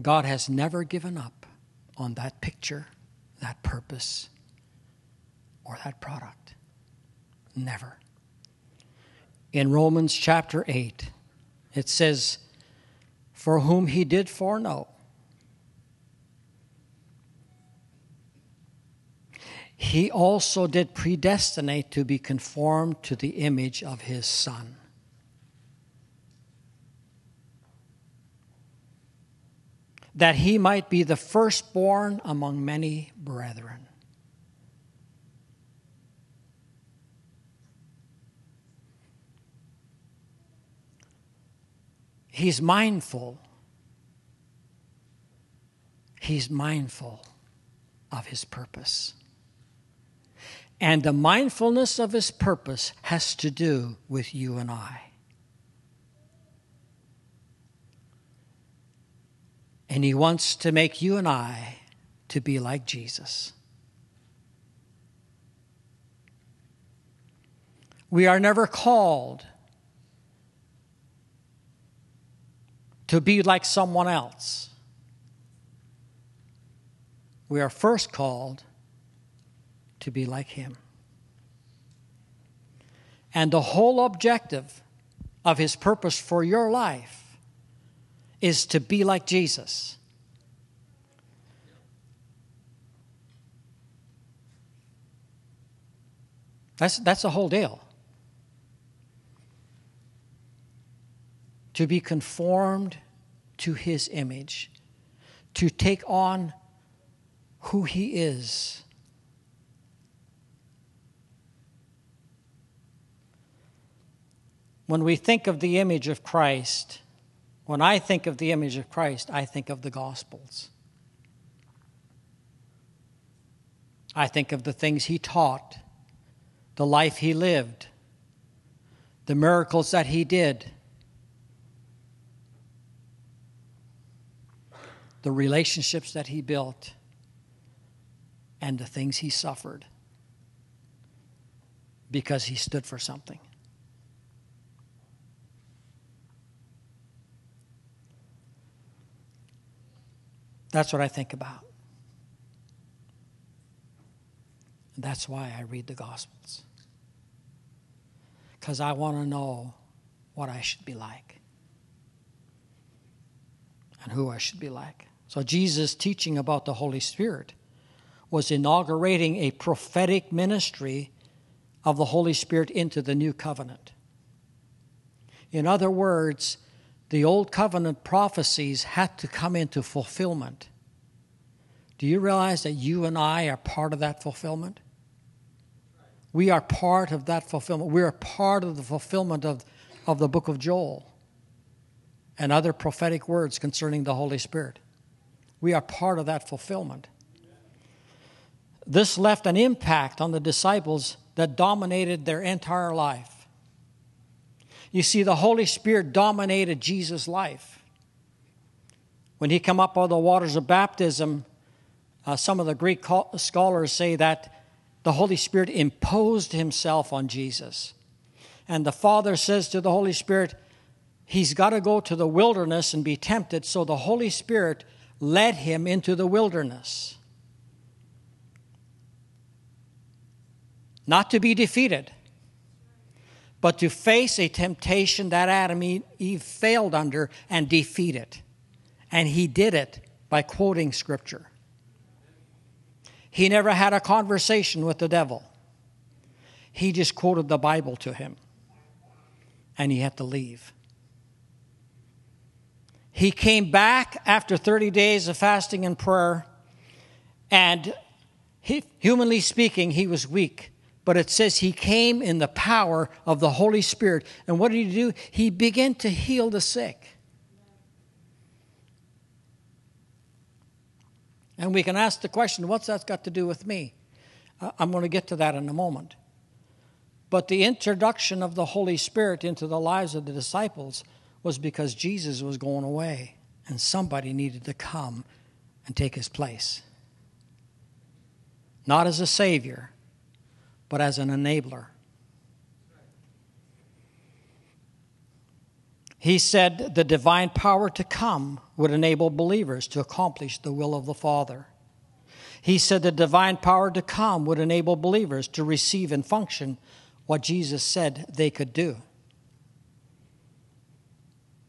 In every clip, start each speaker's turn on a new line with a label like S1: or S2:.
S1: God has never given up on that picture, that purpose, or that product. Never. In Romans chapter 8, it says, For whom he did foreknow, he also did predestinate to be conformed to the image of his Son. That he might be the firstborn among many brethren. He's mindful. He's mindful of his purpose. And the mindfulness of his purpose has to do with you and I. And he wants to make you and I to be like Jesus. We are never called to be like someone else. We are first called to be like Him. And the whole objective of His purpose for your life is to be like Jesus. That's, that's the whole deal. To be conformed to His image, to take on who He is When we think of the image of Christ, when I think of the image of Christ, I think of the Gospels. I think of the things he taught, the life he lived, the miracles that he did, the relationships that he built, and the things he suffered because he stood for something. That's what I think about. And that's why I read the Gospels. Because I want to know what I should be like and who I should be like. So, Jesus' teaching about the Holy Spirit was inaugurating a prophetic ministry of the Holy Spirit into the new covenant. In other words, the old covenant prophecies had to come into fulfillment. Do you realize that you and I are part of that fulfillment? We are part of that fulfillment. We are part of the fulfillment of, of the book of Joel and other prophetic words concerning the Holy Spirit. We are part of that fulfillment. This left an impact on the disciples that dominated their entire life. You see, the Holy Spirit dominated Jesus' life. When he came up out of the waters of baptism, uh, some of the Greek scholars say that the Holy Spirit imposed himself on Jesus. And the Father says to the Holy Spirit, He's got to go to the wilderness and be tempted. So the Holy Spirit led him into the wilderness. Not to be defeated, but to face a temptation that Adam and Eve failed under and defeat it. And he did it by quoting Scripture. He never had a conversation with the devil. He just quoted the Bible to him, and he had to leave. He came back after 30 days of fasting and prayer, and he, humanly speaking, he was weak but it says he came in the power of the Holy Spirit. And what did he do? He began to heal the sick. And we can ask the question what's that got to do with me? I'm going to get to that in a moment. But the introduction of the Holy Spirit into the lives of the disciples was because Jesus was going away and somebody needed to come and take his place. Not as a Savior, but as an enabler. He said the divine power to come would enable believers to accomplish the will of the Father. He said the divine power to come would enable believers to receive and function what Jesus said they could do.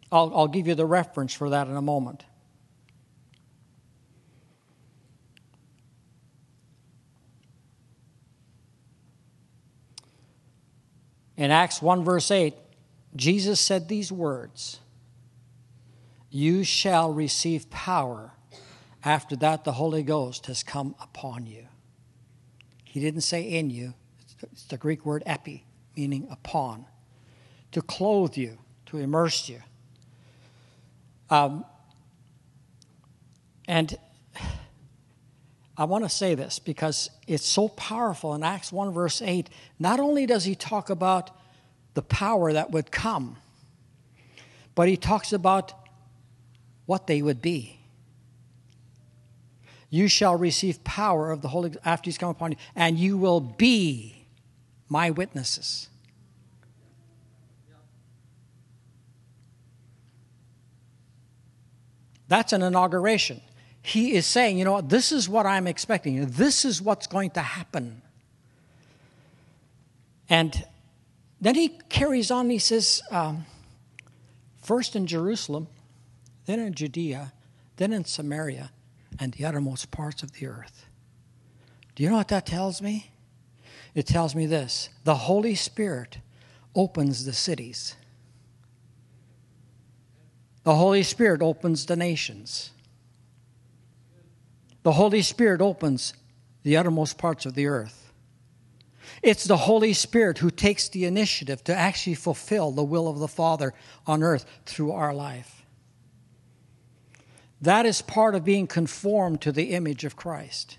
S1: I'll, I'll give you the reference for that in a moment. In Acts 1, verse 8, Jesus said these words You shall receive power. After that, the Holy Ghost has come upon you. He didn't say in you, it's the Greek word epi, meaning upon, to clothe you, to immerse you. Um, and I want to say this because it's so powerful in Acts 1, verse 8. Not only does he talk about the power that would come, but he talks about what they would be. You shall receive power of the Holy after he's come upon you, and you will be my witnesses. That's an inauguration he is saying, you know, this is what I'm expecting. This is what's going to happen. And then he carries on, he says, um, first in Jerusalem, then in Judea, then in Samaria, and the uttermost parts of the earth. Do you know what that tells me? It tells me this the Holy Spirit opens the cities, the Holy Spirit opens the nations. The Holy Spirit opens the uttermost parts of the earth. It's the Holy Spirit who takes the initiative to actually fulfill the will of the Father on earth through our life. That is part of being conformed to the image of Christ.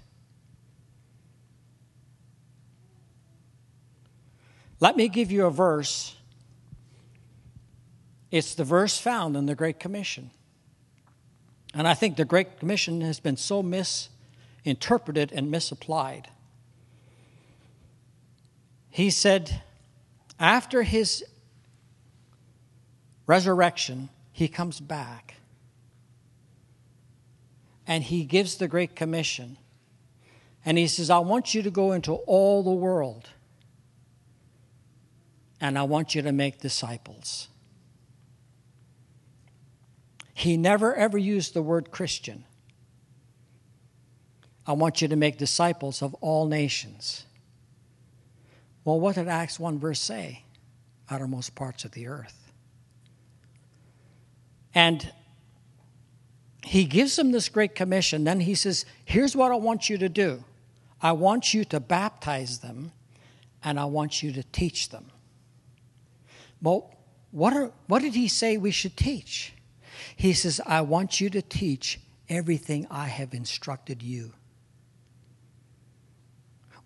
S1: Let me give you a verse. It's the verse found in the Great Commission. And I think the Great Commission has been so misinterpreted and misapplied. He said, after his resurrection, he comes back and he gives the Great Commission. And he says, I want you to go into all the world and I want you to make disciples. He never ever used the word Christian. I want you to make disciples of all nations. Well, what did Acts 1 verse say? Outermost parts of the earth. And he gives them this great commission. Then he says, Here's what I want you to do I want you to baptize them, and I want you to teach them. Well, what, are, what did he say we should teach? He says, I want you to teach everything I have instructed you.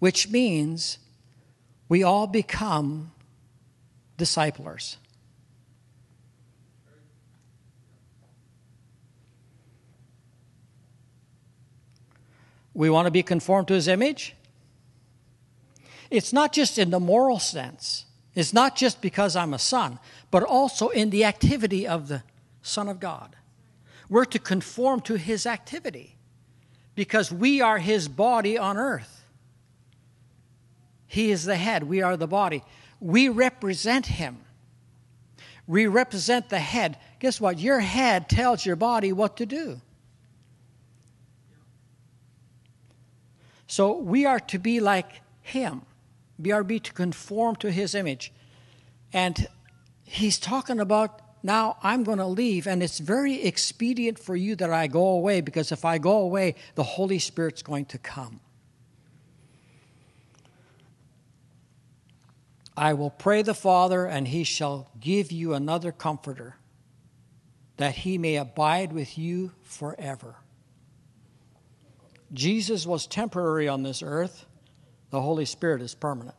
S1: Which means we all become disciplers. We want to be conformed to his image. It's not just in the moral sense, it's not just because I'm a son, but also in the activity of the Son of God. We're to conform to his activity because we are his body on earth. He is the head, we are the body. We represent him. We represent the head. Guess what? Your head tells your body what to do. So we are to be like him. We are to conform to his image. And he's talking about now I'm going to leave, and it's very expedient for you that I go away because if I go away, the Holy Spirit's going to come. I will pray the Father, and he shall give you another comforter, that he may abide with you forever. Jesus was temporary on this earth, the Holy Spirit is permanent.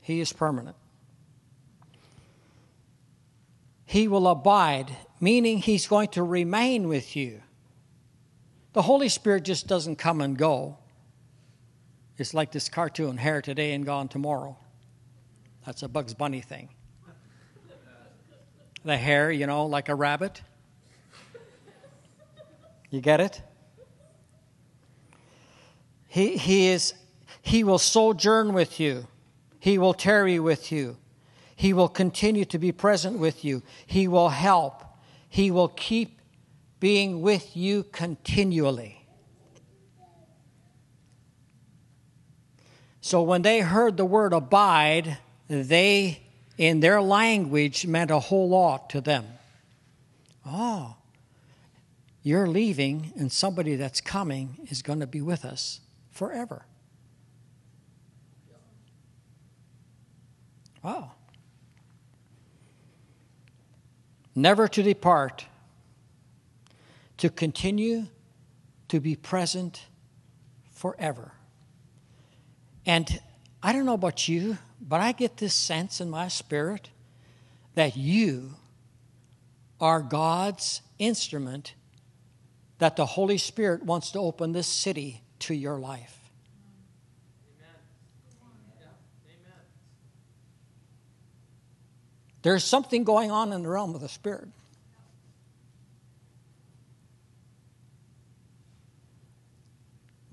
S1: He is permanent. He will abide, meaning He's going to remain with you. The Holy Spirit just doesn't come and go. It's like this cartoon, hair today and gone tomorrow. That's a Bugs Bunny thing. the hair, you know, like a rabbit. You get it? He, he, is, he will sojourn with you. He will tarry with you. He will continue to be present with you. He will help. He will keep being with you continually. So when they heard the word abide, they, in their language, meant a whole lot to them. Oh, you're leaving, and somebody that's coming is going to be with us forever. Wow. Never to depart, to continue to be present forever. And I don't know about you, but I get this sense in my spirit that you are God's instrument that the Holy Spirit wants to open this city to your life. There's something going on in the realm of the Spirit.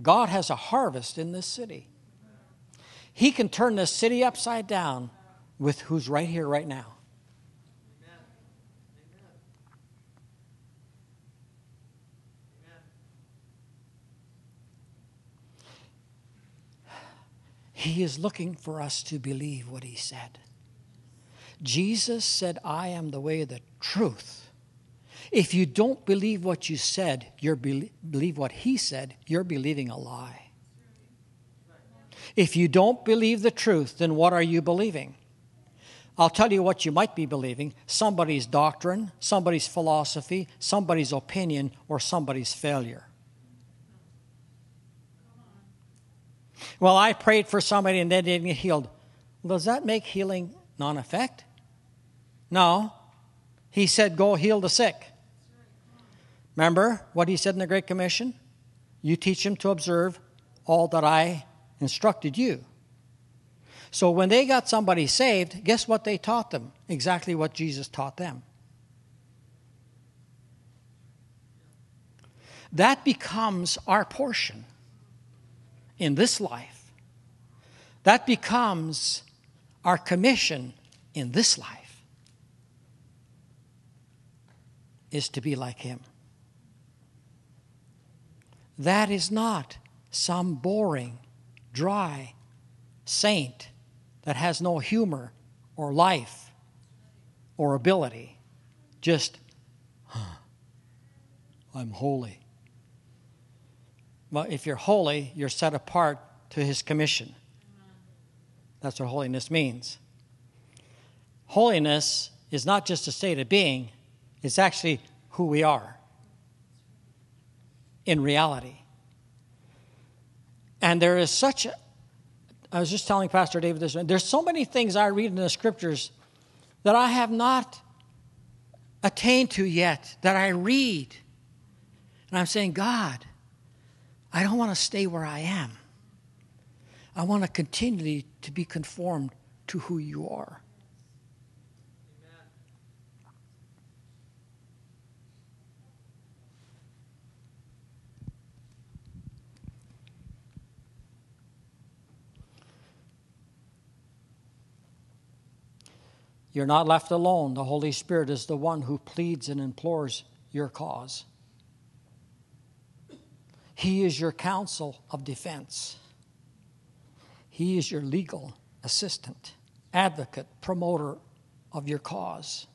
S1: God has a harvest in this city. He can turn this city upside down with who's right here, right now. He is looking for us to believe what he said. Jesus said, I am the way, the truth. If you don't believe what you said, you be- believe what he said, you're believing a lie. If you don't believe the truth, then what are you believing? I'll tell you what you might be believing somebody's doctrine, somebody's philosophy, somebody's opinion, or somebody's failure. Well, I prayed for somebody and they didn't get healed. Does that make healing non effect? No. He said, Go heal the sick. Remember what he said in the Great Commission? You teach them to observe all that I instructed you. So when they got somebody saved, guess what they taught them? Exactly what Jesus taught them. That becomes our portion in this life. That becomes our commission in this life is to be like him. That is not some boring dry saint that has no humor or life or ability. Just, huh, I'm holy. Well, if you're holy, you're set apart to his commission. That's what holiness means. Holiness is not just a state of being, it's actually who we are in reality. And there is such, a, I was just telling Pastor David this, there's so many things I read in the scriptures that I have not attained to yet, that I read. And I'm saying, God, I don't want to stay where I am. I want to continually to be conformed to who you are. You're not left alone. The Holy Spirit is the one who pleads and implores your cause. He is your counsel of defense. He is your legal assistant, advocate, promoter of your cause.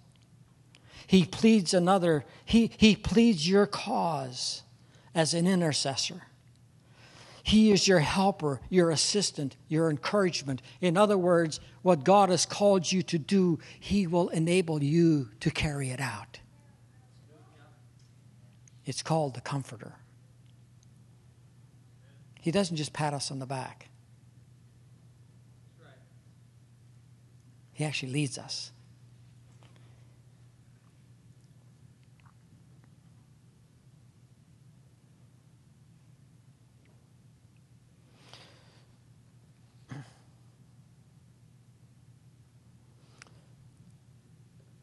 S1: He pleads another, he, he pleads your cause as an intercessor. He is your helper, your assistant, your encouragement. In other words, what God has called you to do, He will enable you to carry it out. It's called the Comforter. He doesn't just pat us on the back, He actually leads us.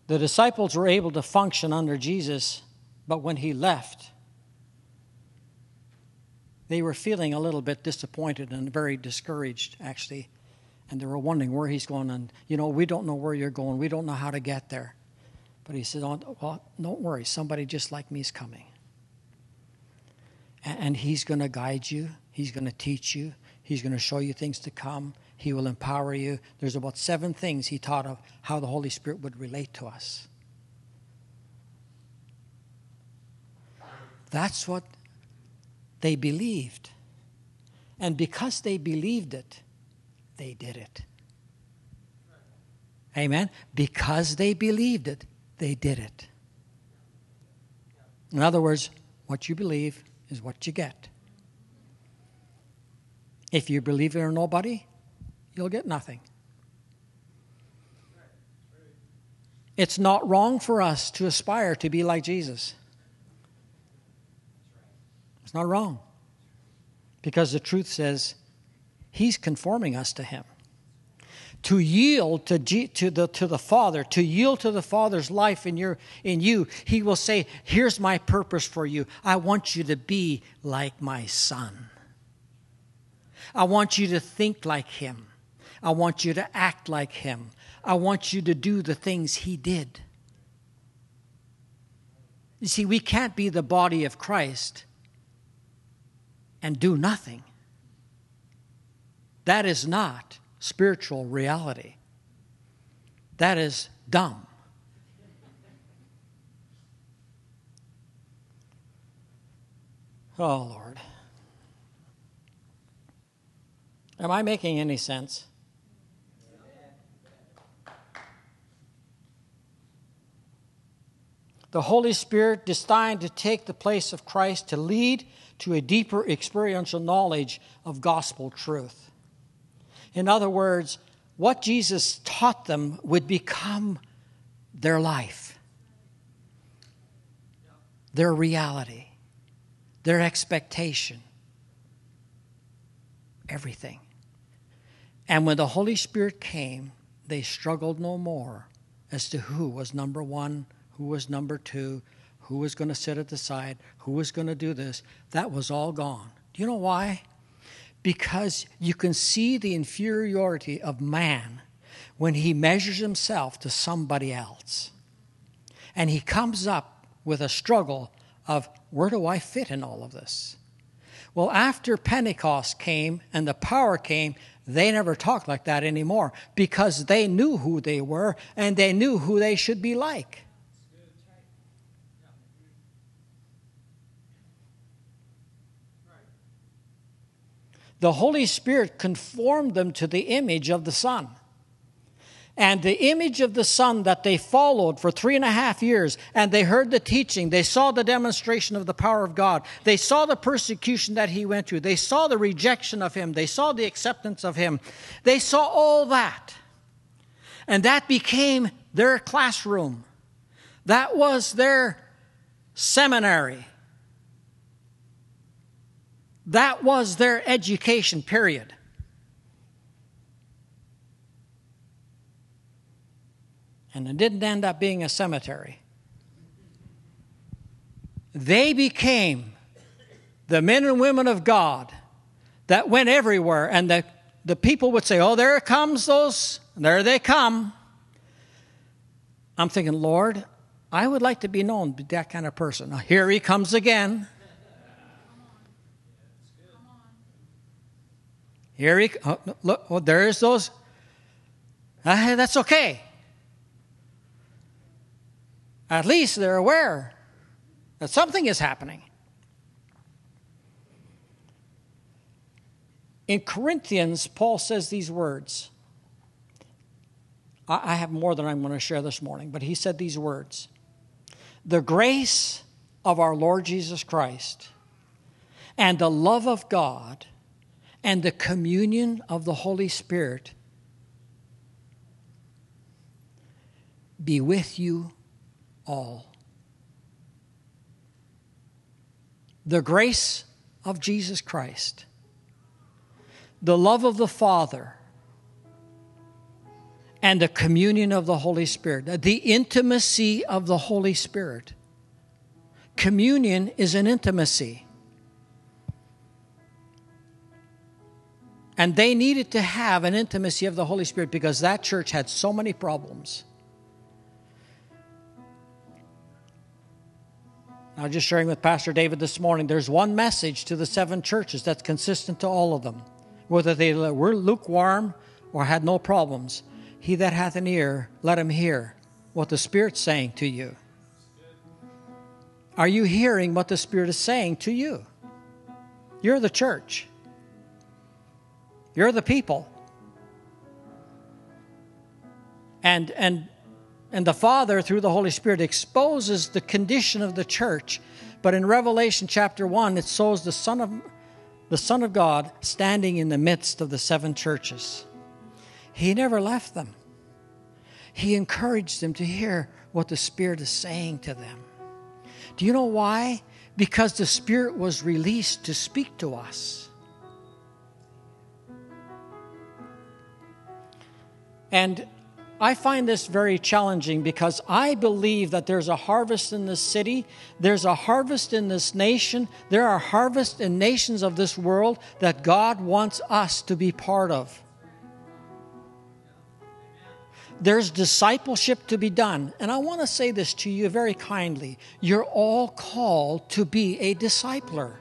S1: The disciples were able to function under Jesus, but when he left, they were feeling a little bit disappointed and very discouraged, actually. And they were wondering where he's going. And, you know, we don't know where you're going. We don't know how to get there. But he said, oh, Well, don't worry. Somebody just like me is coming. And he's going to guide you, he's going to teach you, he's going to show you things to come. He will empower you. There's about seven things he taught of how the Holy Spirit would relate to us. That's what they believed. And because they believed it, they did it. Amen? Because they believed it, they did it. In other words, what you believe is what you get. If you believe in nobody, you'll get nothing. It's not wrong for us to aspire to be like Jesus. It's not wrong. Because the truth says he's conforming us to him. To yield to, G, to, the, to the Father, to yield to the Father's life in, your, in you, he will say, Here's my purpose for you. I want you to be like my Son. I want you to think like him. I want you to act like him. I want you to do the things he did. You see, we can't be the body of Christ and do nothing. That is not spiritual reality. That is dumb. Oh, Lord. Am I making any sense? The Holy Spirit designed to take the place of Christ to lead to a deeper experiential knowledge of gospel truth. In other words, what Jesus taught them would become their life, their reality, their expectation, everything. And when the Holy Spirit came, they struggled no more as to who was number one who was number two, who was going to sit at the side, who was going to do this. That was all gone. Do you know why? Because you can see the inferiority of man when he measures himself to somebody else. And he comes up with a struggle of where do I fit in all of this? Well, after Pentecost came and the power came, they never talked like that anymore because they knew who they were and they knew who they should be like. The Holy Spirit conformed them to the image of the Son. And the image of the Son that they followed for three and a half years, and they heard the teaching, they saw the demonstration of the power of God, they saw the persecution that he went through, they saw the rejection of him, they saw the acceptance of him, they saw all that. And that became their classroom, that was their seminary. That was their education, period. And it didn't end up being a cemetery. They became the men and women of God that went everywhere, and the, the people would say, Oh, there comes those, there they come. I'm thinking, Lord, I would like to be known that kind of person. Now, here he comes again. Here he, oh, look, oh, there's those. Uh, that's okay. At least they're aware that something is happening. In Corinthians, Paul says these words. I have more than I'm going to share this morning, but he said these words The grace of our Lord Jesus Christ and the love of God and the communion of the Holy Spirit be with you all. The grace of Jesus Christ, the love of the Father, and the communion of the Holy Spirit, the intimacy of the Holy Spirit. Communion is an intimacy. And they needed to have an intimacy of the Holy Spirit because that church had so many problems. I was just sharing with Pastor David this morning. There's one message to the seven churches that's consistent to all of them, whether they were lukewarm or had no problems. He that hath an ear, let him hear what the Spirit's saying to you. Are you hearing what the Spirit is saying to you? You're the church. You're the people. And and and the Father through the Holy Spirit exposes the condition of the church. But in Revelation chapter 1 it shows the Son of the Son of God standing in the midst of the seven churches. He never left them. He encouraged them to hear what the Spirit is saying to them. Do you know why? Because the Spirit was released to speak to us. And I find this very challenging because I believe that there's a harvest in this city, there's a harvest in this nation, there are harvests in nations of this world that God wants us to be part of. There's discipleship to be done. And I want to say this to you very kindly. You're all called to be a discipler.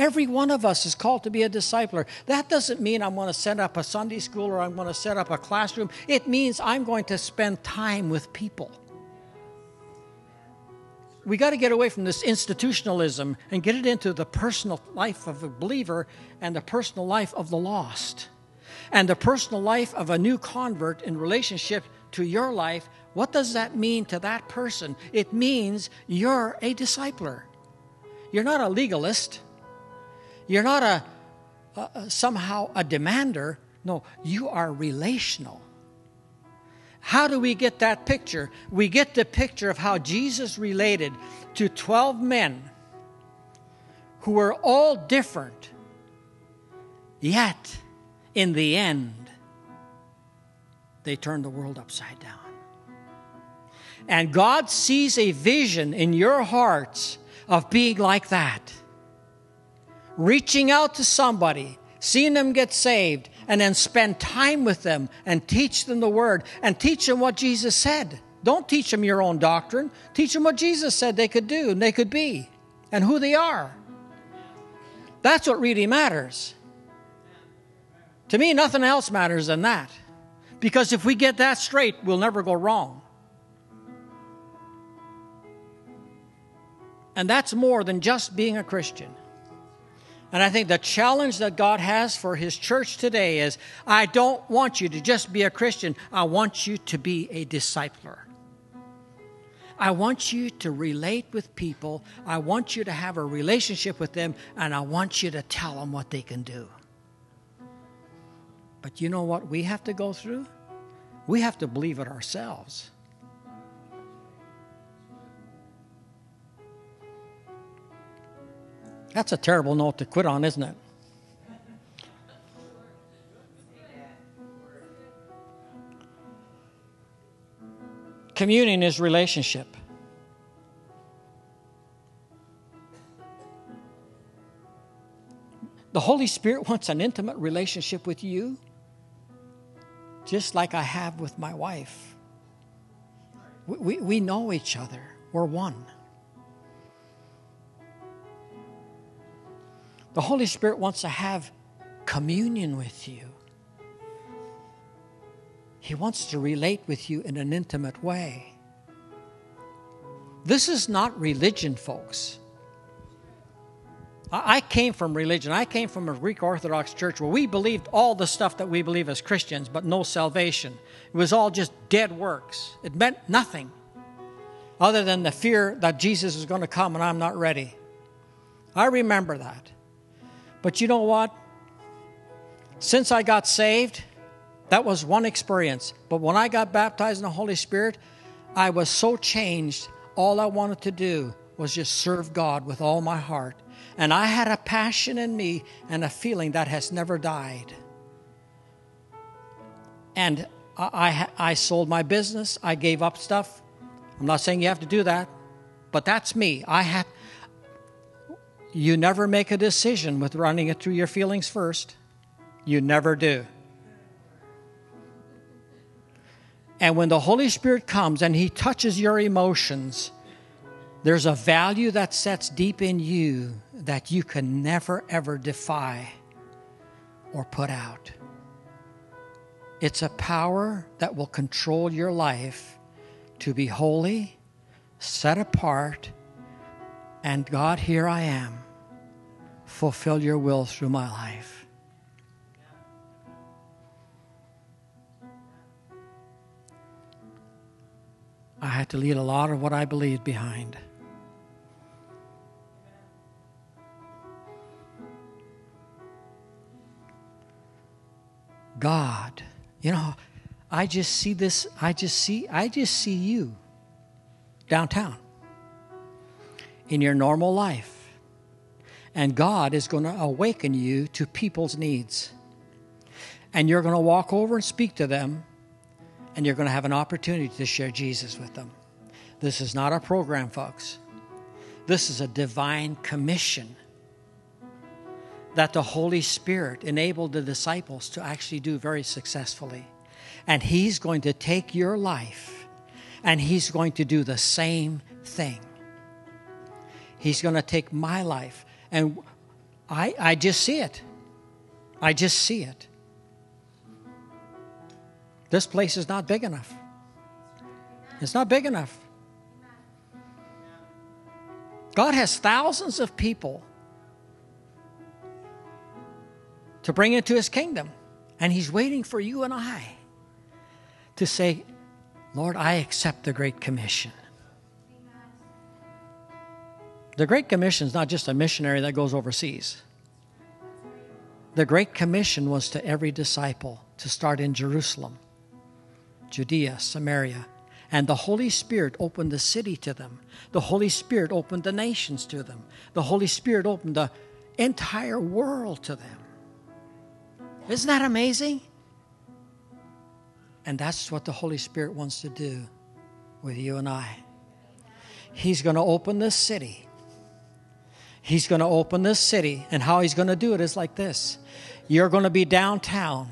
S1: Every one of us is called to be a discipler. That doesn't mean I'm going to set up a Sunday school or I'm going to set up a classroom. It means I'm going to spend time with people. We got to get away from this institutionalism and get it into the personal life of a believer and the personal life of the lost. And the personal life of a new convert in relationship to your life. What does that mean to that person? It means you're a discipler. You're not a legalist. You're not a, a, somehow a demander. No, you are relational. How do we get that picture? We get the picture of how Jesus related to 12 men who were all different, yet in the end, they turned the world upside down. And God sees a vision in your hearts of being like that reaching out to somebody, seeing them get saved, and then spend time with them and teach them the word and teach them what Jesus said. Don't teach them your own doctrine. Teach them what Jesus said they could do and they could be and who they are. That's what really matters. To me, nothing else matters than that. Because if we get that straight, we'll never go wrong. And that's more than just being a Christian. And I think the challenge that God has for His church today is I don't want you to just be a Christian, I want you to be a discipler. I want you to relate with people, I want you to have a relationship with them, and I want you to tell them what they can do. But you know what we have to go through? We have to believe it ourselves. That's a terrible note to quit on, isn't it? Communion is relationship. The Holy Spirit wants an intimate relationship with you, just like I have with my wife. We, we, we know each other, we're one. The Holy Spirit wants to have communion with you. He wants to relate with you in an intimate way. This is not religion, folks. I came from religion. I came from a Greek Orthodox church where we believed all the stuff that we believe as Christians, but no salvation. It was all just dead works. It meant nothing other than the fear that Jesus is going to come and I'm not ready. I remember that. But you know what? Since I got saved, that was one experience. But when I got baptized in the Holy Spirit, I was so changed. All I wanted to do was just serve God with all my heart. And I had a passion in me and a feeling that has never died. and I, I, I sold my business. I gave up stuff. I'm not saying you have to do that, but that's me. I had. You never make a decision with running it through your feelings first. You never do. And when the Holy Spirit comes and He touches your emotions, there's a value that sets deep in you that you can never, ever defy or put out. It's a power that will control your life to be holy, set apart, and God, here I am. Fulfill your will through my life. I had to leave a lot of what I believed behind. God. You know, I just see this, I just see, I just see you downtown in your normal life. And God is going to awaken you to people's needs. And you're going to walk over and speak to them, and you're going to have an opportunity to share Jesus with them. This is not a program, folks. This is a divine commission that the Holy Spirit enabled the disciples to actually do very successfully. And He's going to take your life and He's going to do the same thing. He's going to take my life. And I, I just see it. I just see it. This place is not big enough. It's not big enough. God has thousands of people to bring into his kingdom. And he's waiting for you and I to say, Lord, I accept the Great Commission. The Great Commission is not just a missionary that goes overseas. The Great Commission was to every disciple to start in Jerusalem, Judea, Samaria. And the Holy Spirit opened the city to them. The Holy Spirit opened the nations to them. The Holy Spirit opened the entire world to them. Isn't that amazing? And that's what the Holy Spirit wants to do with you and I. He's going to open this city. He's going to open this city. And how he's going to do it is like this you're going to be downtown,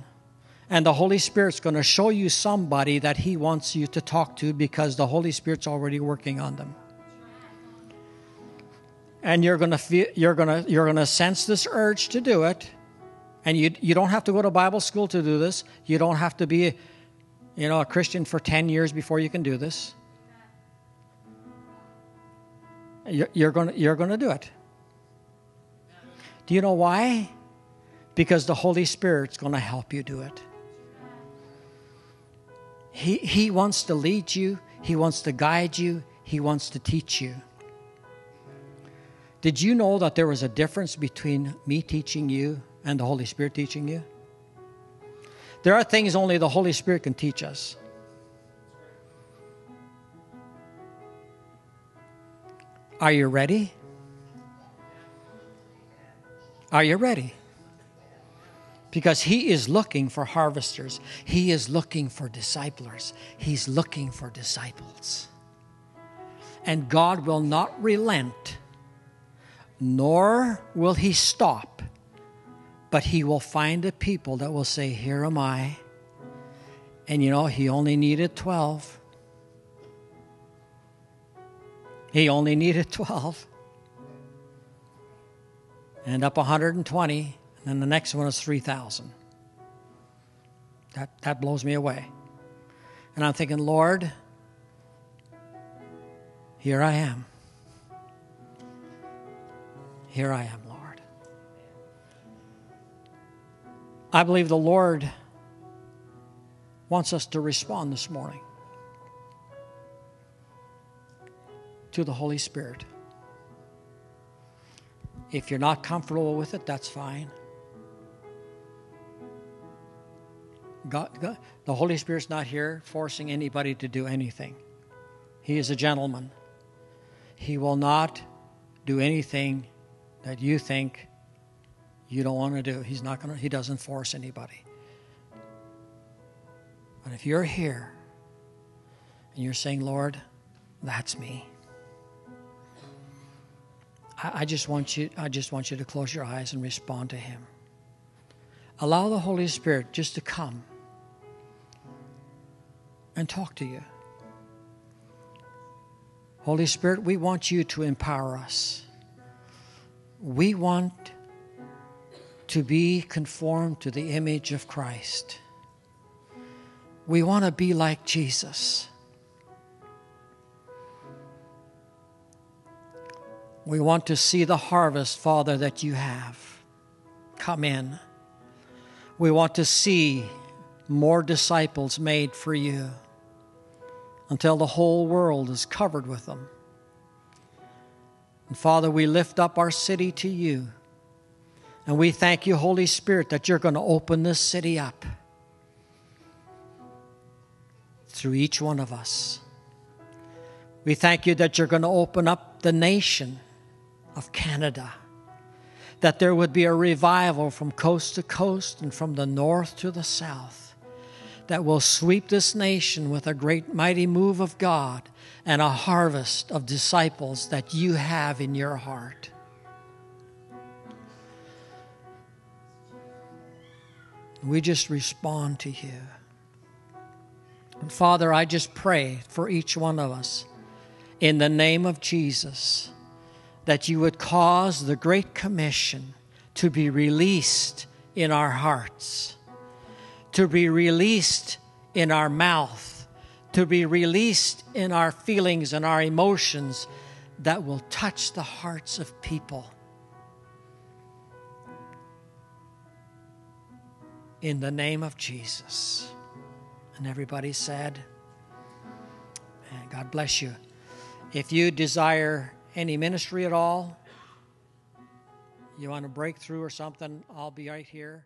S1: and the Holy Spirit's going to show you somebody that he wants you to talk to because the Holy Spirit's already working on them. And you're going to feel, you're going to you're going to sense this urge to do it and you, you don't have to go to Bible school to do this. You don't have to be, you know, a Christian for 10 years before you can do this. You're, you're going you're going to do it. Do you know why? Because the Holy Spirit's going to help you do it. He, he wants to lead you, He wants to guide you, He wants to teach you. Did you know that there was a difference between me teaching you and the Holy Spirit teaching you? There are things only the Holy Spirit can teach us. Are you ready? Are you ready? Because he is looking for harvesters. He is looking for disciplers. He's looking for disciples. And God will not relent, nor will he stop but he will find a people that will say, Here am I. And you know, he only needed 12. He only needed 12. And up 120, and then the next one is 3,000. That, that blows me away. And I'm thinking, Lord, here I am. Here I am, Lord. I believe the Lord wants us to respond this morning to the Holy Spirit. If you're not comfortable with it, that's fine. God, God, the Holy Spirit's not here forcing anybody to do anything. He is a gentleman. He will not do anything that you think you don't want to do. He's not going to, he doesn't force anybody. But if you're here and you're saying, Lord, that's me. I, I just want you I just want you to close your eyes and respond to him. Allow the Holy Spirit just to come and talk to you. Holy Spirit, we want you to empower us. We want to be conformed to the image of Christ. We want to be like Jesus. We want to see the harvest, Father, that you have come in. We want to see more disciples made for you until the whole world is covered with them. And Father, we lift up our city to you. And we thank you, Holy Spirit, that you're going to open this city up through each one of us. We thank you that you're going to open up the nation of Canada, that there would be a revival from coast to coast and from the north to the south that will sweep this nation with a great mighty move of God and a harvest of disciples that you have in your heart. We just respond to you. And Father, I just pray for each one of us in the name of Jesus that you would cause the Great Commission to be released in our hearts, to be released in our mouth, to be released in our feelings and our emotions that will touch the hearts of people. in the name of Jesus. And everybody said, God bless you. If you desire any ministry at all, you want a breakthrough or something, I'll be right here.